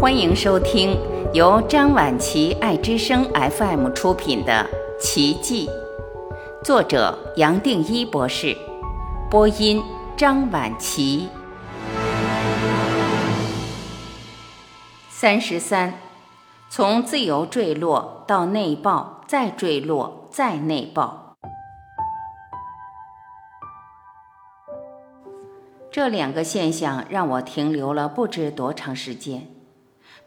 欢迎收听由张晚琪爱之声 FM 出品的《奇迹》，作者杨定一博士，播音张晚琪。三十三，从自由坠落到内爆，再坠落，再内爆。这两个现象让我停留了不知多长时间。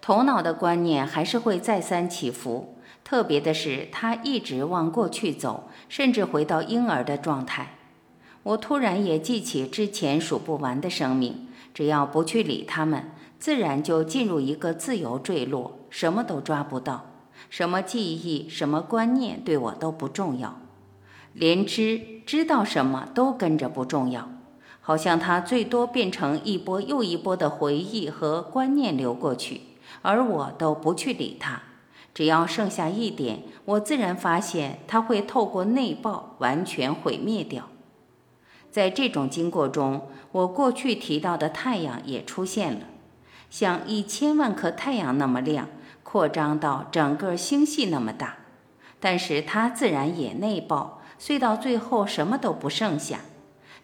头脑的观念还是会再三起伏，特别的是，他一直往过去走，甚至回到婴儿的状态。我突然也记起之前数不完的生命，只要不去理他们，自然就进入一个自由坠落，什么都抓不到，什么记忆、什么观念对我都不重要，连知知道什么都跟着不重要，好像它最多变成一波又一波的回忆和观念流过去。而我都不去理它，只要剩下一点，我自然发现它会透过内爆完全毁灭掉。在这种经过中，我过去提到的太阳也出现了，像一千万颗太阳那么亮，扩张到整个星系那么大。但是它自然也内爆，碎到最后什么都不剩下。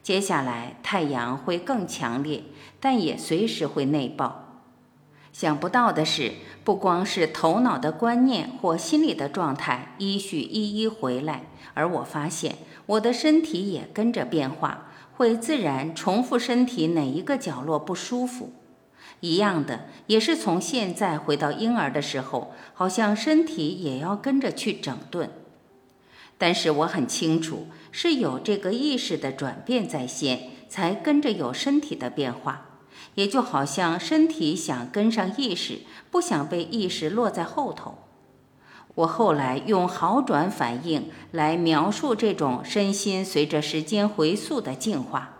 接下来太阳会更强烈，但也随时会内爆。想不到的是，不光是头脑的观念或心理的状态依序一一回来，而我发现我的身体也跟着变化，会自然重复身体哪一个角落不舒服。一样的，也是从现在回到婴儿的时候，好像身体也要跟着去整顿。但是我很清楚，是有这个意识的转变在先，才跟着有身体的变化。也就好像身体想跟上意识，不想被意识落在后头。我后来用好转反应来描述这种身心随着时间回溯的进化。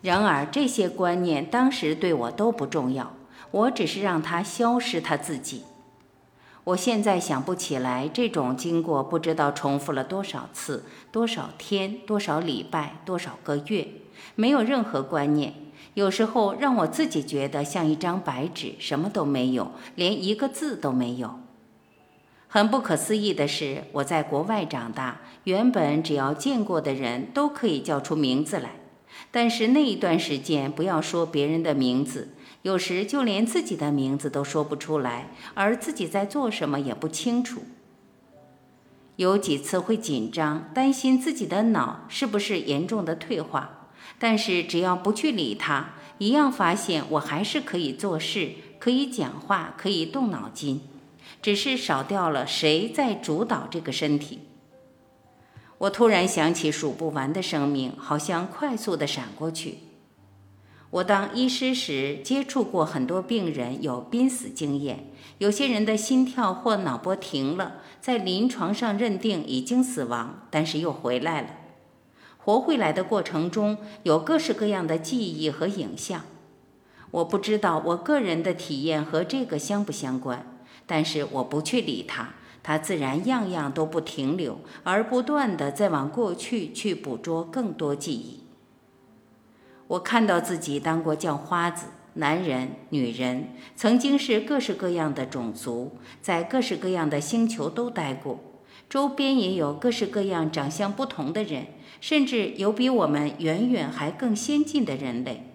然而这些观念当时对我都不重要，我只是让它消失它自己。我现在想不起来这种经过不知道重复了多少次、多少天、多少礼拜、多少个月，没有任何观念。有时候让我自己觉得像一张白纸，什么都没有，连一个字都没有。很不可思议的是，我在国外长大，原本只要见过的人都可以叫出名字来，但是那一段时间，不要说别人的名字，有时就连自己的名字都说不出来，而自己在做什么也不清楚。有几次会紧张，担心自己的脑是不是严重的退化。但是只要不去理他，一样发现我还是可以做事，可以讲话，可以动脑筋，只是少掉了谁在主导这个身体。我突然想起数不完的生命，好像快速的闪过去。我当医师时接触过很多病人有濒死经验，有些人的心跳或脑波停了，在临床上认定已经死亡，但是又回来了。活回来的过程中有各式各样的记忆和影像，我不知道我个人的体验和这个相不相关，但是我不去理它，它自然样样都不停留，而不断的在往过去去捕捉更多记忆。我看到自己当过叫花子，男人、女人，曾经是各式各样的种族，在各式各样的星球都待过，周边也有各式各样长相不同的人。甚至有比我们远远还更先进的人类。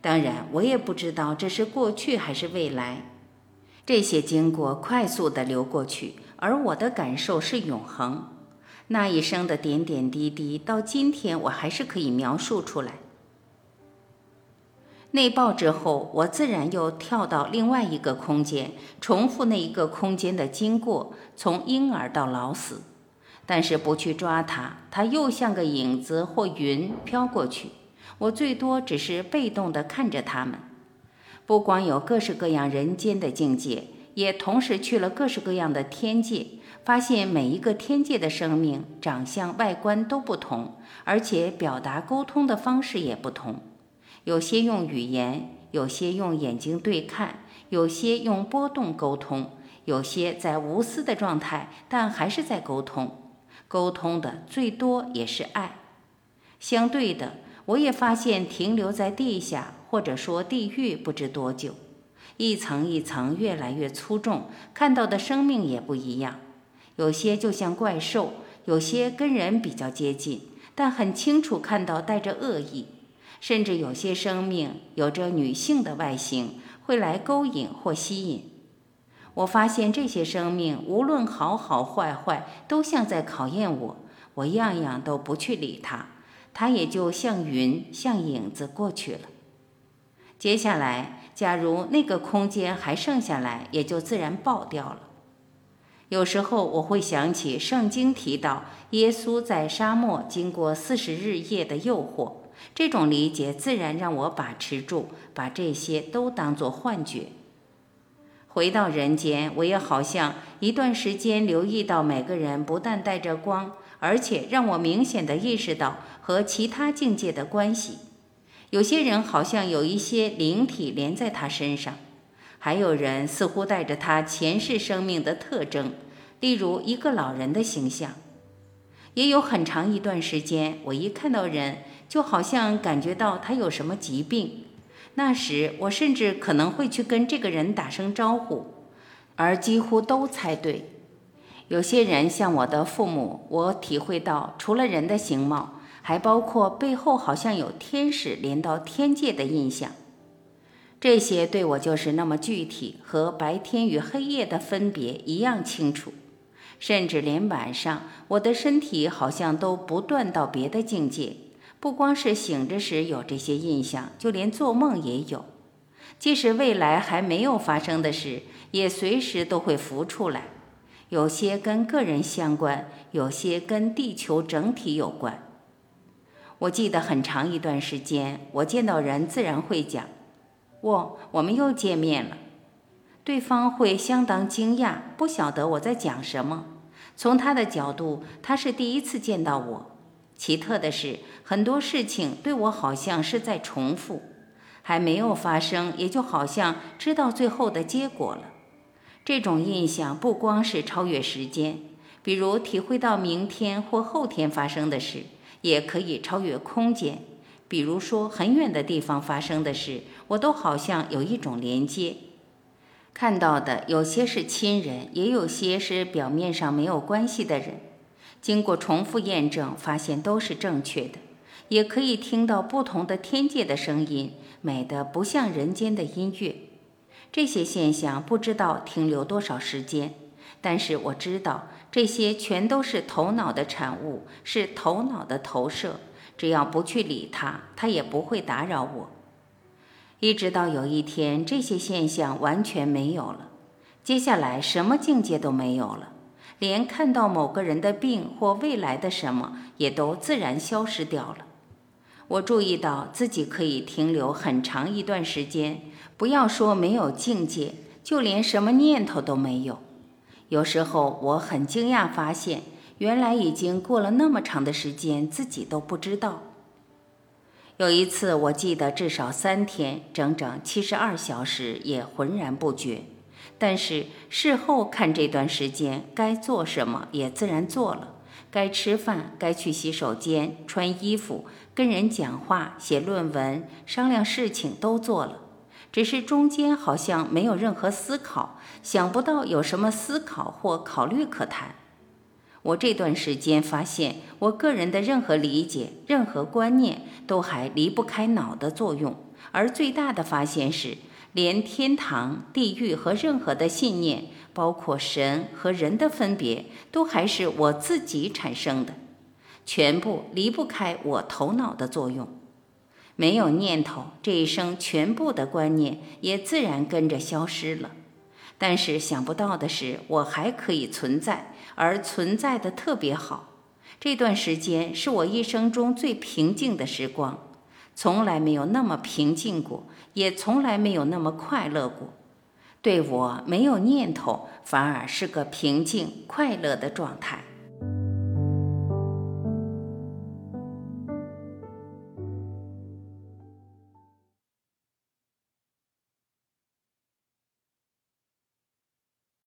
当然，我也不知道这是过去还是未来。这些经过快速地流过去，而我的感受是永恒。那一生的点点滴滴，到今天我还是可以描述出来。内爆之后，我自然又跳到另外一个空间，重复那一个空间的经过，从婴儿到老死。但是不去抓它，它又像个影子或云飘过去。我最多只是被动地看着它们。不光有各式各样人间的境界，也同时去了各式各样的天界，发现每一个天界的生命长相、外观都不同，而且表达沟通的方式也不同。有些用语言，有些用眼睛对看，有些用波动沟通，有些在无私的状态，但还是在沟通。沟通的最多也是爱，相对的，我也发现停留在地下或者说地狱不知多久，一层一层越来越粗重，看到的生命也不一样。有些就像怪兽，有些跟人比较接近，但很清楚看到带着恶意。甚至有些生命有着女性的外形，会来勾引或吸引。我发现这些生命无论好好坏坏，都像在考验我。我样样都不去理它，它也就像云、像影子过去了。接下来，假如那个空间还剩下来，也就自然爆掉了。有时候我会想起圣经提到耶稣在沙漠经过四十日夜的诱惑。这种理解自然让我把持住，把这些都当作幻觉。回到人间，我也好像一段时间留意到每个人不但带着光，而且让我明显的意识到和其他境界的关系。有些人好像有一些灵体连在他身上，还有人似乎带着他前世生命的特征，例如一个老人的形象。也有很长一段时间，我一看到人。就好像感觉到他有什么疾病，那时我甚至可能会去跟这个人打声招呼，而几乎都猜对。有些人像我的父母，我体会到除了人的形貌，还包括背后好像有天使连到天界的印象。这些对我就是那么具体，和白天与黑夜的分别一样清楚，甚至连晚上，我的身体好像都不断到别的境界。不光是醒着时有这些印象，就连做梦也有。即使未来还没有发生的事，也随时都会浮出来。有些跟个人相关，有些跟地球整体有关。我记得很长一段时间，我见到人自然会讲：“哇，我们又见面了。”对方会相当惊讶，不晓得我在讲什么。从他的角度，他是第一次见到我。奇特的是，很多事情对我好像是在重复，还没有发生，也就好像知道最后的结果了。这种印象不光是超越时间，比如体会到明天或后天发生的事，也可以超越空间。比如说很远的地方发生的事，我都好像有一种连接。看到的有些是亲人，也有些是表面上没有关系的人。经过重复验证，发现都是正确的，也可以听到不同的天界的声音，美得不像人间的音乐。这些现象不知道停留多少时间，但是我知道这些全都是头脑的产物，是头脑的投射。只要不去理它，它也不会打扰我。一直到有一天，这些现象完全没有了，接下来什么境界都没有了。连看到某个人的病或未来的什么，也都自然消失掉了。我注意到自己可以停留很长一段时间，不要说没有境界，就连什么念头都没有。有时候我很惊讶，发现原来已经过了那么长的时间，自己都不知道。有一次，我记得至少三天，整整七十二小时，也浑然不觉。但是事后看这段时间该做什么也自然做了，该吃饭、该去洗手间、穿衣服、跟人讲话、写论文、商量事情都做了，只是中间好像没有任何思考，想不到有什么思考或考虑可谈。我这段时间发现，我个人的任何理解、任何观念都还离不开脑的作用，而最大的发现是。连天堂、地狱和任何的信念，包括神和人的分别，都还是我自己产生的，全部离不开我头脑的作用。没有念头，这一生全部的观念也自然跟着消失了。但是想不到的是，我还可以存在，而存在的特别好。这段时间是我一生中最平静的时光。从来没有那么平静过，也从来没有那么快乐过。对我没有念头，反而是个平静快乐的状态。